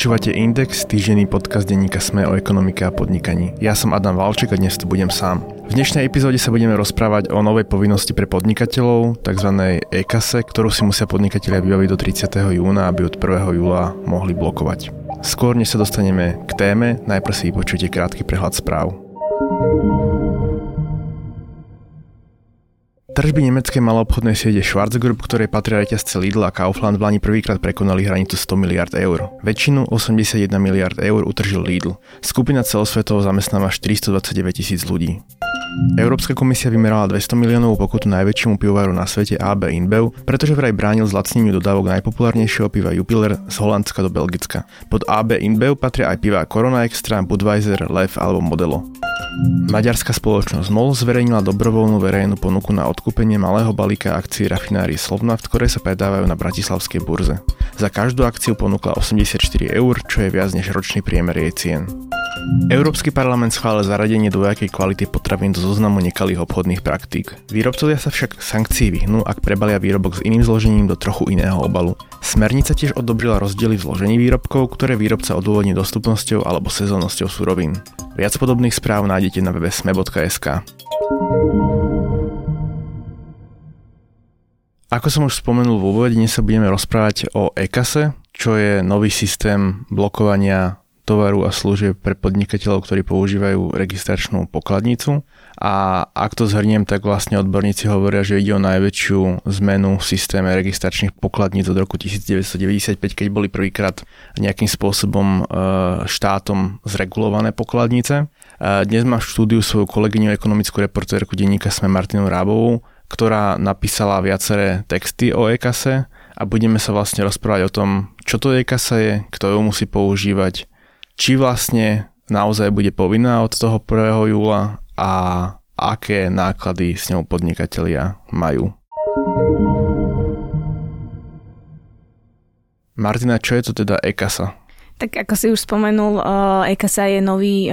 Počúvate Index, týždenný podcast denníka Sme o ekonomike a podnikaní. Ja som Adam Valček a dnes tu budem sám. V dnešnej epizóde sa budeme rozprávať o novej povinnosti pre podnikateľov, tzv. e-kase, ktorú si musia podnikatelia vybaviť do 30. júna, aby od 1. júla mohli blokovať. Skôr než sa dostaneme k téme, najprv si vypočujte krátky prehľad správ. Tržby nemeckej maloobchodnej siete Schwarz Group, ktorej patria reťazce Lidl a Kaufland v Lani prvýkrát prekonali hranicu 100 miliard eur. Väčšinu 81 miliard eur utržil Lidl. Skupina celosvetovo zamestnáva 429 tisíc ľudí. Európska komisia vymerala 200 miliónovú pokutu najväčšiemu pivovaru na svete AB InBev, pretože vraj bránil zlacneniu dodávok najpopulárnejšieho piva Jupiler z Holandska do Belgicka. Pod AB InBev patria aj piva Corona Extra, Budweiser, Lev alebo Modelo. Maďarská spoločnosť MOL zverejnila dobrovoľnú verejnú ponuku na odkúpenie malého balíka akcií rafinárii Slovnaft, ktoré sa predávajú na bratislavskej burze. Za každú akciu ponúkla 84 eur, čo je viac než ročný priemer jej cien. Európsky parlament schválil zaradenie dvojakej kvality potravín do zoznamu nekalých obchodných praktík. Výrobcovia sa však sankcií vyhnú, ak prebalia výrobok s iným zložením do trochu iného obalu. Smernica tiež odobrila rozdiely v zložení výrobkov, ktoré výrobca odôvodní dostupnosťou alebo sezónnosťou surovín. Viac podobných správ nájdete na webe sme.sk. Ako som už spomenul v úvode, dnes sa budeme rozprávať o EKASE, čo je nový systém blokovania tovaru a služieb pre podnikateľov, ktorí používajú registračnú pokladnicu. A ak to zhrniem, tak vlastne odborníci hovoria, že ide o najväčšiu zmenu v systéme registračných pokladníc od roku 1995, keď boli prvýkrát nejakým spôsobom e, štátom zregulované pokladnice. Dnes má v štúdiu svoju kolegyňu ekonomickú reportérku denníka Sme Martinu Rábovú, ktorá napísala viaceré texty o EKASE a budeme sa vlastne rozprávať o tom, čo to EKASA je, kto ju musí používať, či vlastne naozaj bude povinná od toho 1. júla a aké náklady s ňou podnikatelia majú. Martina, čo je to teda EKASA? Tak ako si už spomenul, EKASA je nový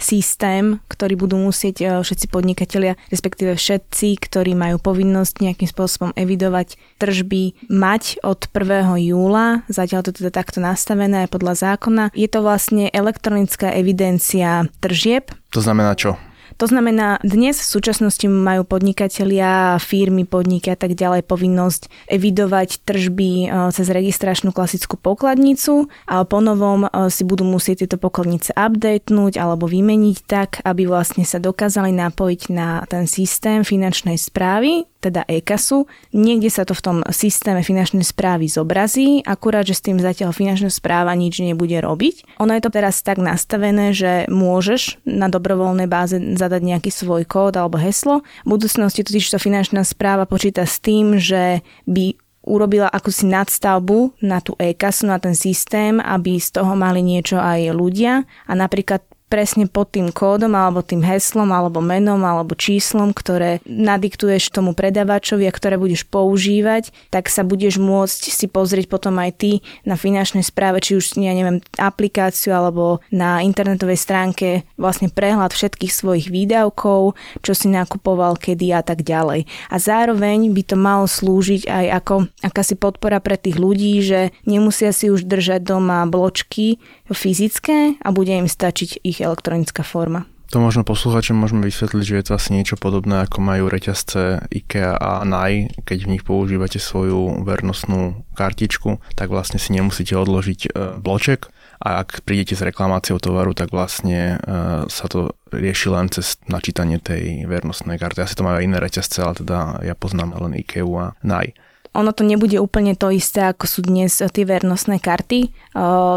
systém, ktorý budú musieť všetci podnikatelia, respektíve všetci, ktorí majú povinnosť nejakým spôsobom evidovať tržby, mať od 1. júla. Zatiaľ to teda takto nastavené podľa zákona. Je to vlastne elektronická evidencia tržieb. To znamená čo? To znamená, dnes v súčasnosti majú podnikatelia, firmy, podniky a tak ďalej povinnosť evidovať tržby e, cez registračnú klasickú pokladnicu a po novom e, si budú musieť tieto pokladnice updatenúť alebo vymeniť tak, aby vlastne sa dokázali napojiť na ten systém finančnej správy, teda e-kasu. Niekde sa to v tom systéme finančnej správy zobrazí, akurát, že s tým zatiaľ finančná správa nič nebude robiť. Ono je to teraz tak nastavené, že môžeš na dobrovoľnej báze zadať nejaký svoj kód alebo heslo. V budúcnosti totiž to finančná správa počíta s tým, že by urobila akúsi nadstavbu na tú e-kasu, na ten systém, aby z toho mali niečo aj ľudia a napríklad presne pod tým kódom alebo tým heslom alebo menom alebo číslom, ktoré nadiktuješ tomu predavačovi a ktoré budeš používať, tak sa budeš môcť si pozrieť potom aj ty na finančnej správe, či už ja neviem, aplikáciu alebo na internetovej stránke vlastne prehľad všetkých svojich výdavkov, čo si nakupoval, kedy a tak ďalej. A zároveň by to malo slúžiť aj ako akási podpora pre tých ľudí, že nemusia si už držať doma bločky fyzické a bude im stačiť ich elektronická forma. To možno posluchačom môžeme vysvetliť, že je to asi niečo podobné, ako majú reťazce IKEA a NAI, keď v nich používate svoju vernostnú kartičku, tak vlastne si nemusíte odložiť e, bloček a ak prídete s reklamáciou tovaru, tak vlastne e, sa to rieši len cez načítanie tej vernostnej karty. Asi to majú aj iné reťazce, ale teda ja poznám len IKEA a NAI. Ono to nebude úplne to isté, ako sú dnes tie vernostné karty.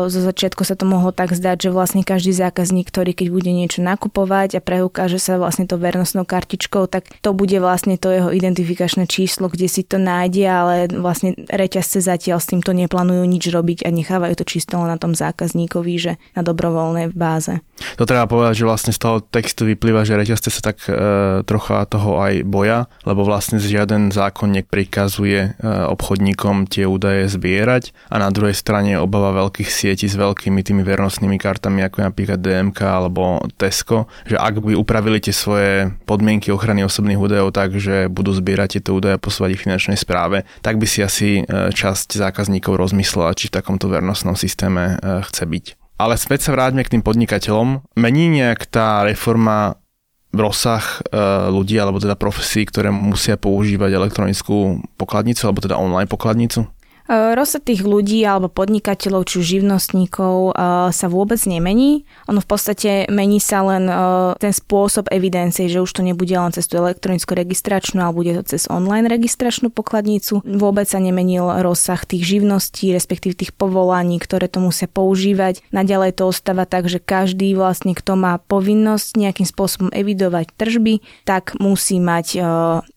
Zo začiatku sa to mohlo tak zdať, že vlastne každý zákazník, ktorý keď bude niečo nakupovať a preukáže sa vlastne to vernostnou kartičkou, tak to bude vlastne to jeho identifikačné číslo, kde si to nájde, ale vlastne reťazce zatiaľ s týmto neplánujú nič robiť a nechávajú to čisto na tom zákazníkovi, že na dobrovoľnej báze. To treba povedať, že vlastne z toho textu vyplýva, že reťazce sa tak e, trocha toho aj boja, lebo vlastne žiaden zákon neprikazuje obchodníkom tie údaje zbierať a na druhej strane obava veľkých sietí s veľkými tými vernostnými kartami, ako napríklad DMK alebo Tesco, že ak by upravili tie svoje podmienky ochrany osobných údajov tak, že budú zbierať tieto údaje a posúvať ich finančnej správe, tak by si asi časť zákazníkov rozmyslela, či v takomto vernostnom systéme chce byť. Ale späť sa vráťme k tým podnikateľom. Mení nejak tá reforma rozsah e, ľudí, alebo teda profesí, ktoré musia používať elektronickú pokladnicu, alebo teda online pokladnicu? E, rozsah tých ľudí alebo podnikateľov či živnostníkov e, sa vôbec nemení. Ono v podstate mení sa len e, ten spôsob evidencie, že už to nebude len cez tú elektronickú registračnú, ale bude to cez online registračnú pokladnicu. Vôbec sa nemenil rozsah tých živností, respektíve tých povolaní, ktoré to musia používať. Naďalej to ostáva tak, že každý vlastne, kto má povinnosť nejakým spôsobom evidovať tržby, tak musí mať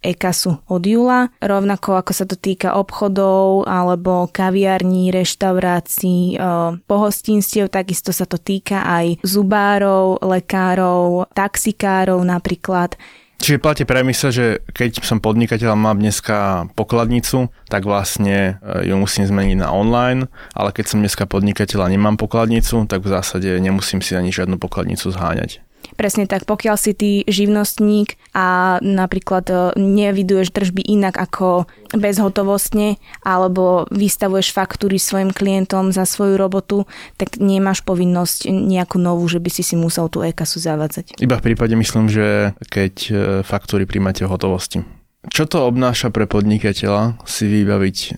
e-kasu od júla. Rovnako ako sa to týka obchodov ale alebo kaviarní, reštaurácií, pohostinstiev, takisto sa to týka aj zubárov, lekárov, taxikárov napríklad. Čiže platí premisa, že keď som podnikateľ a mám dneska pokladnicu, tak vlastne e, ju musím zmeniť na online, ale keď som dneska podnikateľ a nemám pokladnicu, tak v zásade nemusím si ani žiadnu pokladnicu zháňať. Presne tak, pokiaľ si ty živnostník a napríklad e, neviduješ tržby inak ako bezhotovostne alebo vystavuješ faktúry svojim klientom za svoju robotu, tak nemáš povinnosť nejakú novú, že by si si musel tú e-kasu zavádzať. Iba v prípade myslím, že keď e, faktúry príjmate v hotovosti. Čo to obnáša pre podnikateľa si vybaviť e,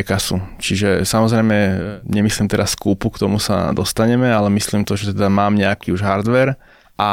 e-kasu? Čiže samozrejme, nemyslím teraz kúpu, k tomu sa dostaneme, ale myslím to, že teda mám nejaký už hardware a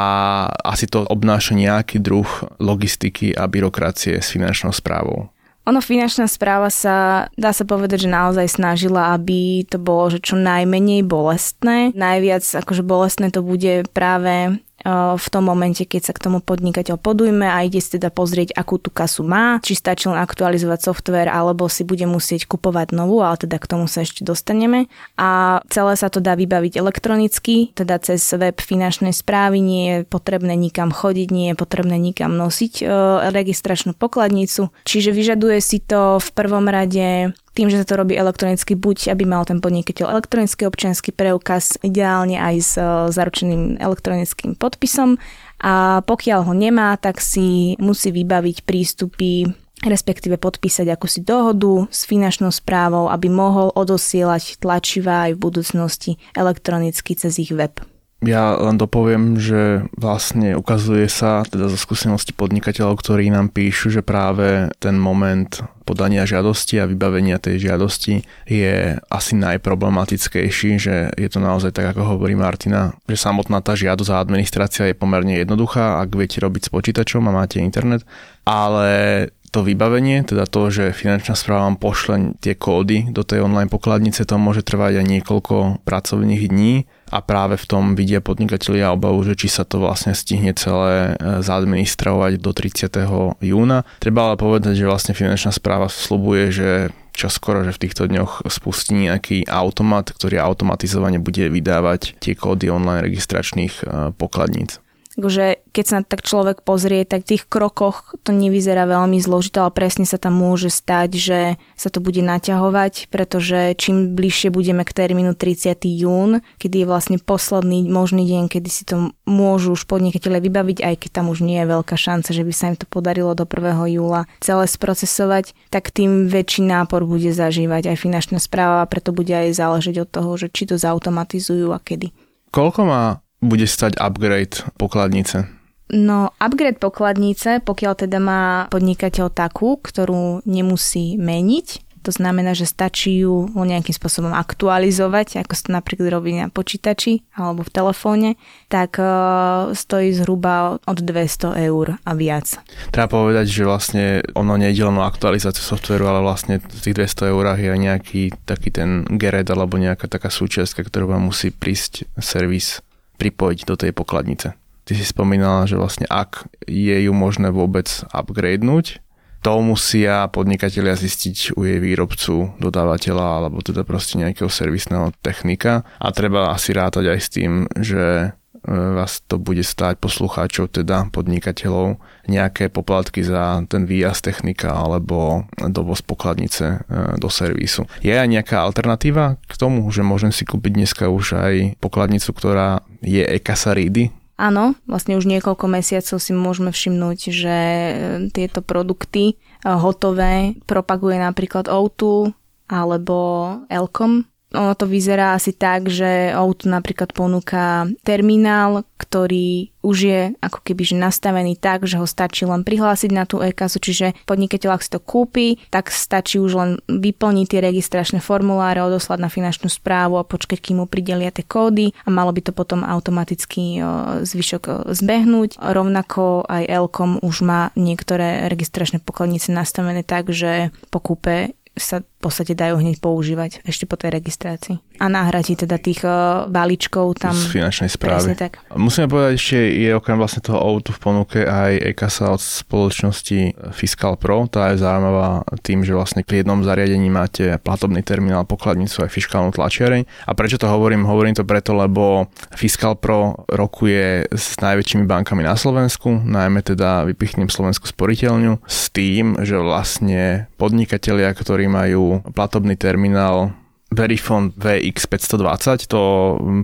asi to obnáša nejaký druh logistiky a byrokracie s finančnou správou. Ono finančná správa sa, dá sa povedať, že naozaj snažila, aby to bolo že čo najmenej bolestné. Najviac akože bolestné to bude práve v tom momente, keď sa k tomu podnikateľ podujme a ide si teda pozrieť, akú tú kasu má, či stačí len aktualizovať software, alebo si bude musieť kupovať novú, ale teda k tomu sa ešte dostaneme. A celé sa to dá vybaviť elektronicky, teda cez web finančnej správy, nie je potrebné nikam chodiť, nie je potrebné nikam nosiť e, registračnú pokladnicu. Čiže vyžaduje si to v prvom rade tým, že sa to robí elektronicky, buď aby mal ten podnikateľ elektronický občianský preukaz, ideálne aj s e, zaručeným elektronickým podpisom a pokiaľ ho nemá, tak si musí vybaviť prístupy respektíve podpísať akúsi dohodu s finančnou správou, aby mohol odosielať tlačivá aj v budúcnosti elektronicky cez ich web. Ja len dopoviem, že vlastne ukazuje sa, teda zo skúsenosti podnikateľov, ktorí nám píšu, že práve ten moment podania žiadosti a vybavenia tej žiadosti je asi najproblematickejší, že je to naozaj tak, ako hovorí Martina, že samotná tá žiadosť a administrácia je pomerne jednoduchá, ak viete robiť s počítačom a máte internet, ale to vybavenie, teda to, že finančná správa vám pošle tie kódy do tej online pokladnice, to môže trvať aj niekoľko pracovných dní a práve v tom vidia podnikatelia obavu, že či sa to vlastne stihne celé e, zadministrovať do 30. júna. Treba ale povedať, že vlastne finančná správa slubuje, že čo skoro, že v týchto dňoch spustí nejaký automat, ktorý automatizovane bude vydávať tie kódy online registračných e, pokladníc. Takže keď sa tak človek pozrie, tak v tých krokoch to nevyzerá veľmi zložito, ale presne sa tam môže stať, že sa to bude naťahovať, pretože čím bližšie budeme k termínu 30. jún, kedy je vlastne posledný možný deň, kedy si to môžu už podnikateľe vybaviť, aj keď tam už nie je veľká šanca, že by sa im to podarilo do 1. júla celé sprocesovať, tak tým väčší nápor bude zažívať aj finančná správa a preto bude aj záležať od toho, že či to zautomatizujú a kedy. Koľko má bude stať upgrade pokladnice? No, upgrade pokladnice, pokiaľ teda má podnikateľ takú, ktorú nemusí meniť, to znamená, že stačí ju nejakým spôsobom aktualizovať, ako sa napríklad robí na počítači alebo v telefóne, tak uh, stojí zhruba od 200 eur a viac. Treba povedať, že vlastne ono nejde len o aktualizáciu softveru, ale vlastne v tých 200 eurách je aj nejaký taký ten gered alebo nejaká taká súčiastka, ktorú vám musí prísť servis pripojiť do tej pokladnice. Ty si spomínala, že vlastne ak je ju možné vôbec upgradenúť, to musia podnikatelia zistiť u jej výrobcu, dodávateľa alebo teda proste nejakého servisného technika a treba asi rátať aj s tým, že vás to bude stáť poslucháčov, teda podnikateľov, nejaké poplatky za ten výjazd technika alebo dovoz pokladnice e, do servisu. Je aj nejaká alternatíva k tomu, že môžem si kúpiť dneska už aj pokladnicu, ktorá je e-kasa Áno, vlastne už niekoľko mesiacov si môžeme všimnúť, že e, tieto produkty e, hotové propaguje napríklad O2 alebo Elkom, ono to vyzerá asi tak, že Outu napríklad ponúka terminál, ktorý už je ako keby že nastavený tak, že ho stačí len prihlásiť na tú e-kasu, čiže podnikateľ, ak si to kúpi, tak stačí už len vyplniť tie registračné formuláre, odoslať na finančnú správu a počkať, kým mu pridelia tie kódy a malo by to potom automaticky zvyšok zbehnúť. Rovnako aj Elkom už má niektoré registračné pokladnice nastavené tak, že po kúpe sa podstate dajú hneď používať ešte po tej registrácii. A nahradí teda tých uh, balíčkov tam. Z finančnej správy. tak. Musíme povedať, ešte je okrem vlastne toho autu v ponuke aj e-kasa od spoločnosti Fiscal Pro. Tá je zaujímavá tým, že vlastne pri jednom zariadení máte platobný terminál, pokladnicu aj fiskálnu tlačiareň. A prečo to hovorím? Hovorím to preto, lebo Fiscal Pro rokuje s najväčšími bankami na Slovensku, najmä teda vypichnem Slovensku sporiteľňu, s tým, že vlastne podnikatelia, ktorí majú platobný terminál Verifone VX520, to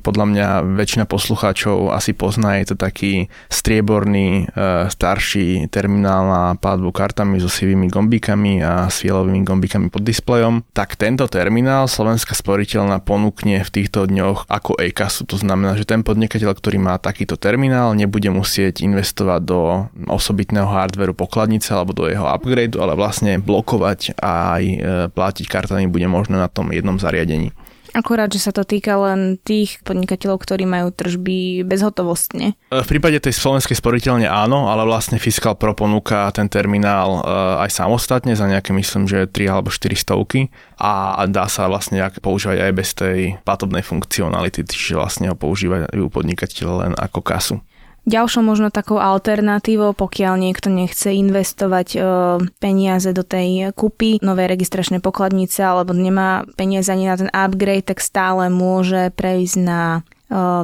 podľa mňa väčšina poslucháčov asi pozná, je to taký strieborný e, starší terminál na platbu kartami so sivými gombíkami a svielovými gombíkami pod displejom. Tak tento terminál Slovenská sporiteľná ponúkne v týchto dňoch ako e-kasu. To znamená, že ten podnikateľ, ktorý má takýto terminál, nebude musieť investovať do osobitného hardveru pokladnice alebo do jeho upgradeu, ale vlastne blokovať a aj e, platiť kartami bude možné na tom jednom zariadení zariadení. Akurát, že sa to týka len tých podnikateľov, ktorí majú tržby bezhotovostne. V prípade tej slovenskej sporiteľne áno, ale vlastne Fiskal Pro ponúka ten terminál e, aj samostatne za nejaké myslím, že 3 alebo 4 stovky a dá sa vlastne používať aj bez tej platobnej funkcionality, čiže vlastne ho používajú podnikateľ len ako kasu. Ďalšou možno takou alternatívou, pokiaľ niekto nechce investovať e, peniaze do tej kupy novej registračnej pokladnice alebo nemá peniaze ani na ten upgrade, tak stále môže prejsť na e,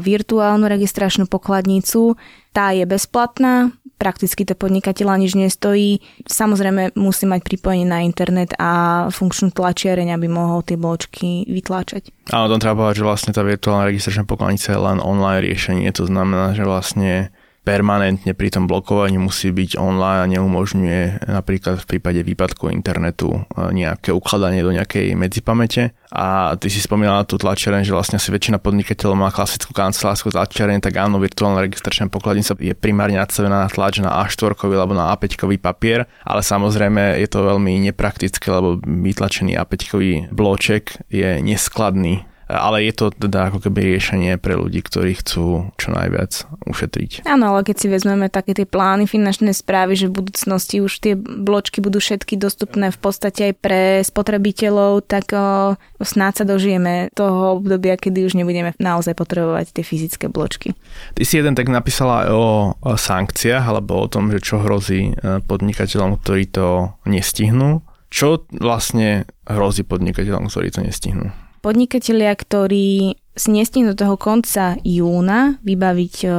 virtuálnu registračnú pokladnicu. Tá je bezplatná, prakticky to podnikateľa nič nestojí. Samozrejme musí mať pripojenie na internet a funkčnú tlačiareň, aby mohol tie bločky vytláčať. Áno, to treba povedať, že vlastne tá virtuálna registračná pokladnica je len online riešenie. To znamená, že vlastne permanentne pri tom blokovaní musí byť online a neumožňuje napríklad v prípade výpadku internetu e, nejaké ukladanie do nejakej medzipamäte. A ty si spomínala tú tlačiareň, že vlastne si väčšina podnikateľov má klasickú kancelárskú tlačiareň, tak áno, virtuálna registračná pokladnica je primárne nastavená na tlač na A4 alebo na A5 papier, ale samozrejme je to veľmi nepraktické, lebo vytlačený A5 bloček je neskladný ale je to teda ako keby riešenie pre ľudí, ktorí chcú čo najviac ušetriť. Áno, ale keď si vezmeme také tie plány finančné správy, že v budúcnosti už tie bločky budú všetky dostupné v podstate aj pre spotrebiteľov, tak o, snáď sa dožijeme toho obdobia, kedy už nebudeme naozaj potrebovať tie fyzické bločky. Ty si jeden tak napísala o, sankciách alebo o tom, že čo hrozí e, podnikateľom, ktorí to nestihnú. Čo vlastne hrozí podnikateľom, ktorí to nestihnú? Podnikatelia, ktorí si nestihnú do toho konca júna vybaviť e,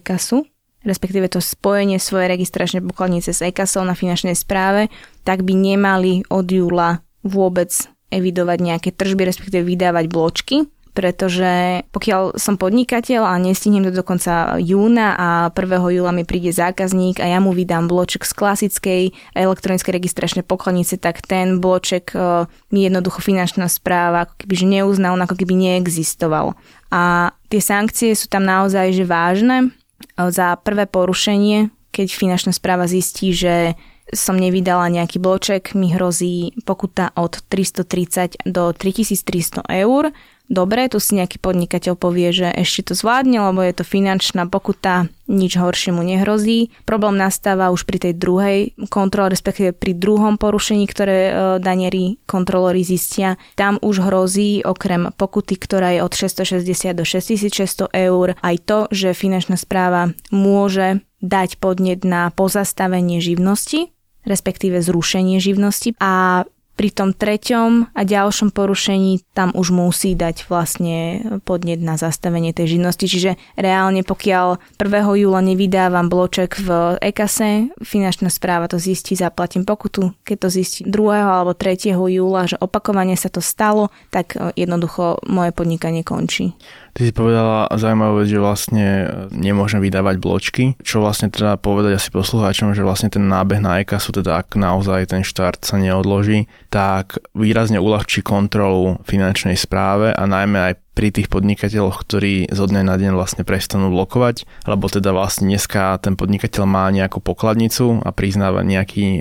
e-kasu, respektíve to spojenie svojej registračnej pokladnice s e-kasou na finančnej správe, tak by nemali od júla vôbec evidovať nejaké tržby, respektíve vydávať bločky, pretože pokiaľ som podnikateľ a nestihnem to do konca júna a 1. júla mi príde zákazník a ja mu vydám bloček z klasickej elektronickej registračnej pokladnice, tak ten bloček e, mi jednoducho finančná správa ako keby že neuznal, ako keby neexistoval. A tie sankcie sú tam naozaj že vážne. E, za prvé porušenie, keď finančná správa zistí, že som nevydala nejaký bloček, mi hrozí pokuta od 330 do 3300 eur dobre, tu si nejaký podnikateľ povie, že ešte to zvládne, lebo je to finančná pokuta, nič horšiemu nehrozí. Problém nastáva už pri tej druhej kontrole, respektíve pri druhom porušení, ktoré e, danieri kontrolóri zistia. Tam už hrozí okrem pokuty, ktorá je od 660 do 6600 eur, aj to, že finančná správa môže dať podnet na pozastavenie živnosti, respektíve zrušenie živnosti a pri tom treťom a ďalšom porušení tam už musí dať vlastne podnet na zastavenie tej živnosti. Čiže reálne pokiaľ 1. júla nevydávam bloček v EKASE, finančná správa to zistí, zaplatím pokutu. Keď to zistí 2. alebo 3. júla, že opakovane sa to stalo, tak jednoducho moje podnikanie končí. Ty si povedala zaujímavú vec, že vlastne nemôžem vydávať bločky, čo vlastne treba povedať asi poslucháčom, že vlastne ten nábeh na EKASu, teda ak naozaj ten štart sa neodloží, tak výrazne uľahčí kontrolu finančnej správe a najmä aj pri tých podnikateľoch, ktorí zo dňa na deň vlastne prestanú blokovať, lebo teda vlastne dneska ten podnikateľ má nejakú pokladnicu a priznáva nejaký e,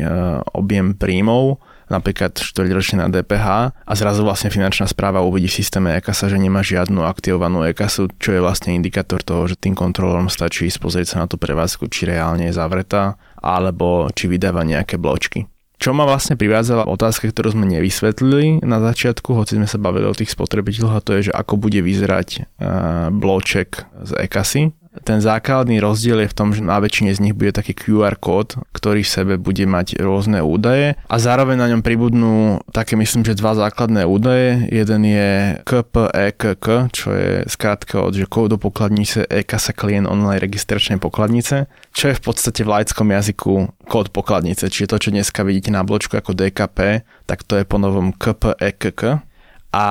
objem príjmov napríklad štvrťročne na DPH a zrazu vlastne finančná správa uvidí v systéme EKASA, že nemá žiadnu aktivovanú EKASu, čo je vlastne indikátor toho, že tým kontrolorom stačí pozrieť sa na tú prevádzku, či reálne je zavretá, alebo či vydáva nejaké bločky. Čo ma vlastne privádzala otázka, ktorú sme nevysvetlili na začiatku, hoci sme sa bavili o tých spotrebiteľoch, a to je, že ako bude vyzerať uh, bloček z EKASy, ten základný rozdiel je v tom, že na väčšine z nich bude taký QR kód, ktorý v sebe bude mať rôzne údaje a zároveň na ňom pribudnú také myslím, že dva základné údaje. Jeden je KPEKK, čo je skrátka od že kódu pokladnice EKASA klient online registračnej pokladnice, čo je v podstate v laickom jazyku kód pokladnice, čiže to, čo dneska vidíte na bločku ako DKP, tak to je po novom KPEKK a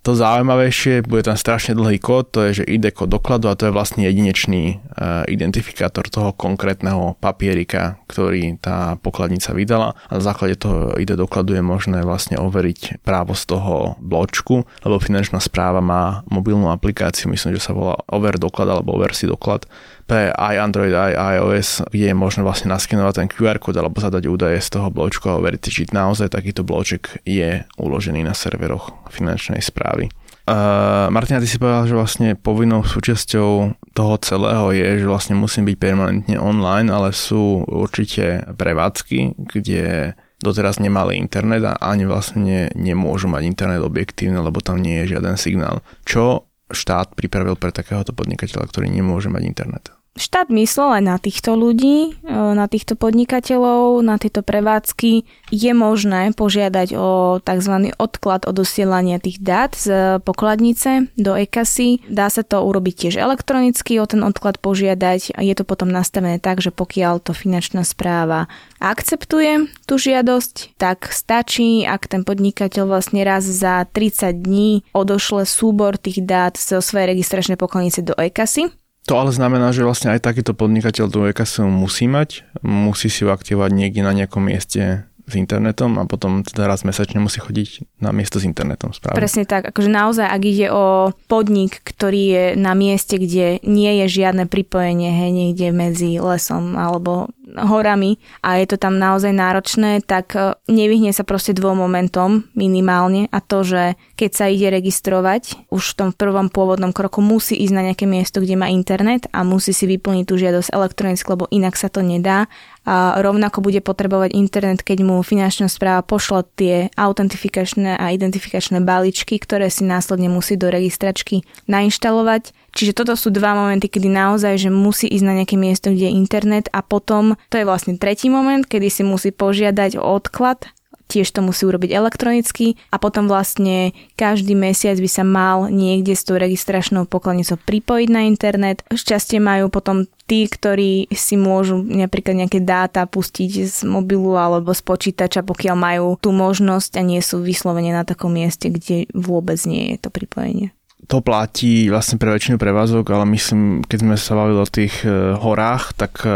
to zaujímavejšie, bude tam strašne dlhý kód, to je, že ID kód dokladu a to je vlastne jedinečný uh, identifikátor toho konkrétneho papierika, ktorý tá pokladnica vydala. A na základe toho ID dokladu je možné vlastne overiť právo z toho bločku, lebo finančná správa má mobilnú aplikáciu, myslím, že sa volá Over doklad alebo Over si doklad pre aj Android, aj iOS, kde je možné vlastne naskenovať ten QR kód alebo zadať údaje z toho bločku a overiť, či naozaj takýto bloček je uložený na serveroch finančnej správy. Uh, Martina, ty si povedal, že vlastne povinnou súčasťou toho celého je, že vlastne musím byť permanentne online, ale sú určite prevádzky, kde doteraz nemali internet a ani vlastne ne, nemôžu mať internet objektívne, lebo tam nie je žiaden signál. Čo štát pripravil pre takéhoto podnikateľa, ktorý nemôže mať internet? Štát myslel aj na týchto ľudí, e, na týchto podnikateľov, na tieto prevádzky. Je možné požiadať o tzv. odklad o dosielania tých dát z pokladnice do EKASy. Dá sa to urobiť tiež elektronicky, o ten odklad požiadať. Je to potom nastavené tak, že pokiaľ to finančná správa akceptuje tú žiadosť, tak stačí, ak ten podnikateľ vlastne raz za 30 dní odošle súbor tých dát zo svojej registračnej pokladnice do EKASy to ale znamená, že vlastne aj takýto podnikateľ tú EKS musí mať, musí si ju aktivovať niekde na nejakom mieste s internetom a potom teda raz mesačne musí chodiť na miesto s internetom. Správne. Presne tak, akože naozaj, ak ide o podnik, ktorý je na mieste, kde nie je žiadne pripojenie, hej, niekde medzi lesom alebo horami a je to tam naozaj náročné, tak e, nevyhne sa proste dvom momentom minimálne a to, že keď sa ide registrovať, už v tom prvom pôvodnom kroku musí ísť na nejaké miesto, kde má internet a musí si vyplniť tú žiadosť elektronicky, lebo inak sa to nedá a rovnako bude potrebovať internet, keď mu finančná správa pošle tie autentifikačné a identifikačné balíčky, ktoré si následne musí do registračky nainštalovať. Čiže toto sú dva momenty, kedy naozaj, že musí ísť na nejaké miesto, kde je internet a potom, to je vlastne tretí moment, kedy si musí požiadať o odklad tiež to musí urobiť elektronicky a potom vlastne každý mesiac by sa mal niekde s tou registračnou pokladnicou pripojiť na internet. Šťastie majú potom tí, ktorí si môžu napríklad nejaké dáta pustiť z mobilu alebo z počítača, pokiaľ majú tú možnosť a nie sú vyslovene na takom mieste, kde vôbec nie je to pripojenie to platí vlastne pre väčšinu prevázok, ale myslím, keď sme sa bavili o tých e, horách, tak e,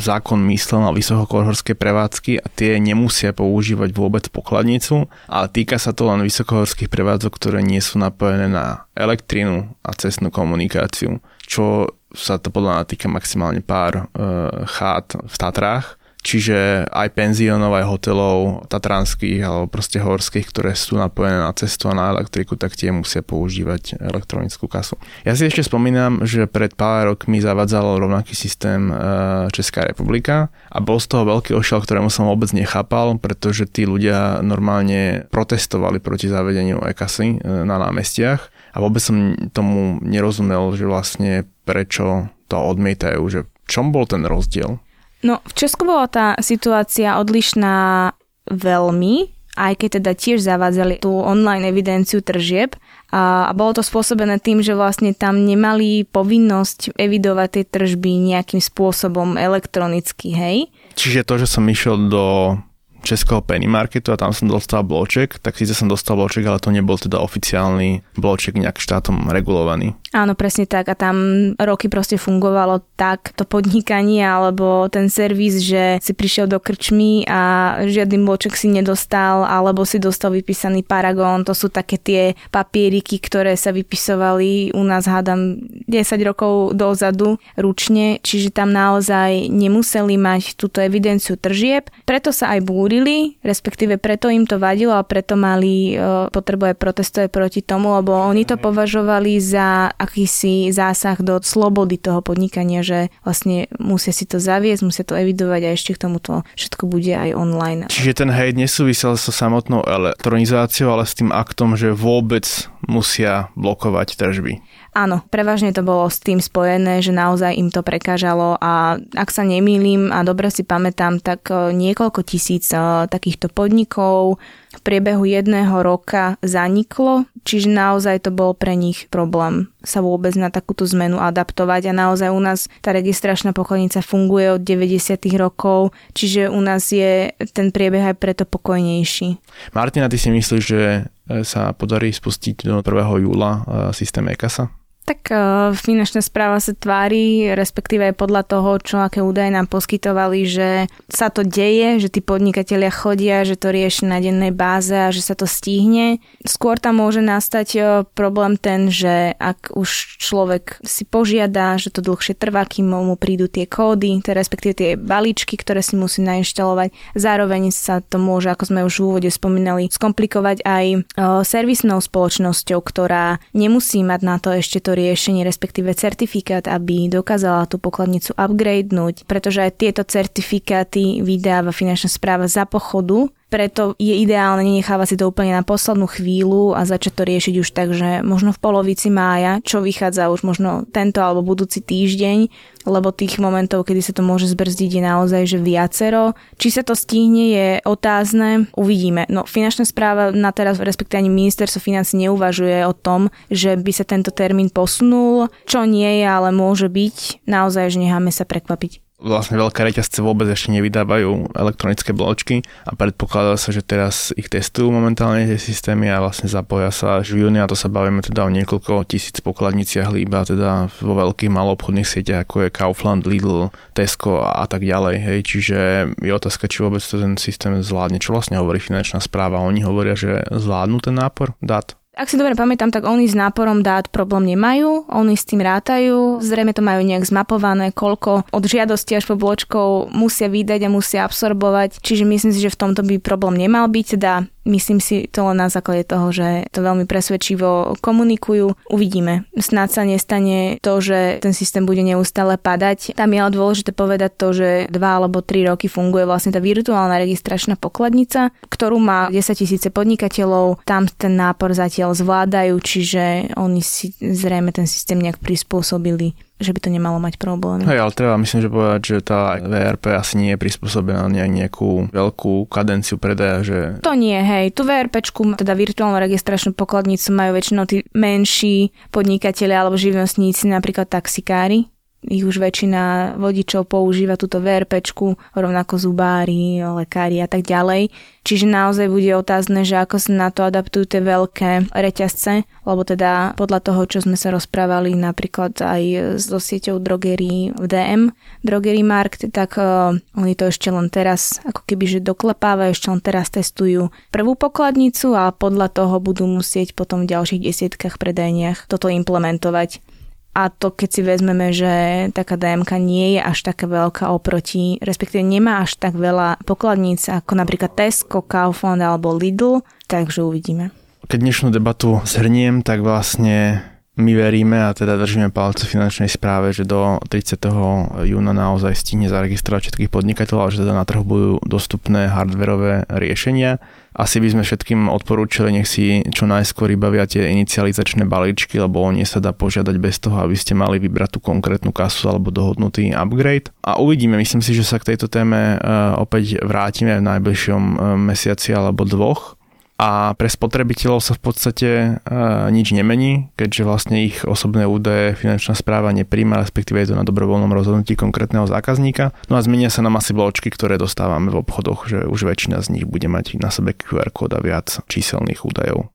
zákon myslel na vysokohorské prevádzky a tie nemusia používať vôbec pokladnicu, ale týka sa to len vysokohorských prevádzok, ktoré nie sú napojené na elektrínu a cestnú komunikáciu, čo sa to podľa mňa týka maximálne pár e, chát v Tatrách Čiže aj penziónov, aj hotelov tatranských alebo proste horských, ktoré sú napojené na cestu a na elektriku, tak tie musia používať elektronickú kasu. Ja si ešte spomínam, že pred pár rokmi zavadzalo rovnaký systém e, Česká republika a bol z toho veľký ošal, ktorému som vôbec nechápal, pretože tí ľudia normálne protestovali proti zavedeniu e-kasy e, na námestiach a vôbec som tomu nerozumel, že vlastne prečo to odmietajú, že čom bol ten rozdiel? No, v Česku bola tá situácia odlišná veľmi aj keď teda tiež zavádzali tú online evidenciu tržieb, a, a bolo to spôsobené tým, že vlastne tam nemali povinnosť evidovať tie tržby nejakým spôsobom elektronicky, hej. Čiže to, že som išiel do českého penny marketu a tam som dostal bloček, tak síce som dostal bloček, ale to nebol teda oficiálny bloček nejak štátom regulovaný. Áno, presne tak. A tam roky proste fungovalo tak to podnikanie alebo ten servis, že si prišiel do krčmy a žiadny bloček si nedostal alebo si dostal vypísaný paragón. To sú také tie papieriky, ktoré sa vypisovali u nás, hádam, 10 rokov dozadu ručne, čiže tam naozaj nemuseli mať túto evidenciu tržieb. Preto sa aj búri búrili, respektíve preto im to vadilo a preto mali uh, potrebu aj protestovať proti tomu, lebo oni to považovali za akýsi zásah do slobody toho podnikania, že vlastne musia si to zaviesť, musia to evidovať a ešte k tomu to všetko bude aj online. Čiže ten hejt nesúvisel so samotnou elektronizáciou, ale s tým aktom, že vôbec musia blokovať tržby. Áno, prevažne to bolo s tým spojené, že naozaj im to prekážalo a ak sa nemýlim a dobre si pamätám, tak e, niekoľko tisíc e, takýchto podnikov v priebehu jedného roka zaniklo, čiže naozaj to bol pre nich problém sa vôbec na takúto zmenu adaptovať a naozaj u nás tá registračná pokladnica funguje od 90. rokov, čiže u nás je ten priebeh aj preto pokojnejší. Martina, ty si myslíš, že e, sa podarí spustiť do 1. júla systém EKASA? Tak uh, finančná správa sa tvári, respektíve podľa toho, čo aké údaje nám poskytovali, že sa to deje, že tí podnikatelia chodia, že to rieši na dennej báze a že sa to stihne. Skôr tam môže nastať uh, problém ten, že ak už človek si požiada, že to dlhšie trvá, kým mu prídu tie kódy, tie, respektíve tie balíčky, ktoré si musí nainštalovať. Zároveň sa to môže, ako sme už v úvode spomínali, skomplikovať aj uh, servisnou spoločnosťou, ktorá nemusí mať na to ešte to riešenie, respektíve certifikát, aby dokázala tú pokladnicu upgradenúť, pretože aj tieto certifikáty vydáva finančná správa za pochodu preto je ideálne nenechávať si to úplne na poslednú chvíľu a začať to riešiť už tak, že možno v polovici mája, čo vychádza už možno tento alebo budúci týždeň, lebo tých momentov, kedy sa to môže zbrzdiť je naozaj že viacero. Či sa to stihne je otázne, uvidíme. No finančná správa na teraz, respektíve ani ministerstvo financí neuvažuje o tom, že by sa tento termín posunul, čo nie je, ale môže byť. Naozaj, že necháme sa prekvapiť vlastne veľké reťazce vôbec ešte nevydávajú elektronické bločky a predpokladá sa, že teraz ich testujú momentálne tie systémy a vlastne zapoja sa až v júni a to sa bavíme teda o niekoľko tisíc pokladniciach iba teda vo veľkých maloobchodných sieťach ako je Kaufland, Lidl, Tesco a, a tak ďalej. Hej. Čiže je otázka, či vôbec to ten systém zvládne. Čo vlastne hovorí finančná správa? Oni hovoria, že zvládnu ten nápor dát? Ak si dobre pamätám, tak oni s náporom dát problém nemajú, oni s tým rátajú, zrejme to majú nejak zmapované, koľko od žiadosti až po bločkov musia vydať a musia absorbovať, čiže myslím si, že v tomto by problém nemal byť, teda Myslím si to len na základe toho, že to veľmi presvedčivo komunikujú. Uvidíme. Snáď sa nestane to, že ten systém bude neustále padať. Tam je ale dôležité povedať to, že dva alebo tri roky funguje vlastne tá virtuálna registračná pokladnica, ktorú má 10 tisíce podnikateľov. Tam ten nápor zatiaľ zvládajú, čiže oni si zrejme ten systém nejak prispôsobili že by to nemalo mať problém. Hej, ale treba myslím, že povedať, že tá VRP asi nie je prispôsobená na nejakú veľkú kadenciu predaja, že... To nie, hej. Tu VRPčku, teda virtuálnu registračnú pokladnicu majú väčšinou tí menší podnikatelia alebo živnostníci, napríklad taxikári, ich už väčšina vodičov používa túto VRP, rovnako zubári, lekári a tak ďalej. Čiže naozaj bude otázne, že ako sa na to adaptujú tie veľké reťazce, lebo teda podľa toho, čo sme sa rozprávali napríklad aj so sieťou drogerí v DM, Drogery Markt, tak uh, oni to ešte len teraz ako keby že doklepávajú, ešte len teraz testujú prvú pokladnicu a podľa toho budú musieť potom v ďalších desiatkách predajniach toto implementovať. A to keď si vezmeme, že taká DMK nie je až taká veľká oproti, respektíve nemá až tak veľa pokladníc ako napríklad Tesco, Kaufland alebo Lidl, takže uvidíme. Keď dnešnú debatu zhrniem, tak vlastne My veríme a teda držíme palce finančnej správe, že do 30. júna naozaj stihne zaregistrovať všetkých podnikateľov a že teda na trhu budú dostupné hardverové riešenia. Asi by sme všetkým odporúčali, nech si čo najskôr vybavia tie inicializačné balíčky, lebo o nie sa dá požiadať bez toho, aby ste mali vybrať tú konkrétnu kasu alebo dohodnutý upgrade. A uvidíme, myslím si, že sa k tejto téme e, opäť vrátime v najbližšom e, mesiaci alebo dvoch a pre spotrebiteľov sa v podstate uh, nič nemení, keďže vlastne ich osobné údaje finančná správa nepríjma, respektíve je to na dobrovoľnom rozhodnutí konkrétneho zákazníka. No a zmenia sa nám asi bločky, ktoré dostávame v obchodoch, že už väčšina z nich bude mať na sebe QR kód a viac číselných údajov.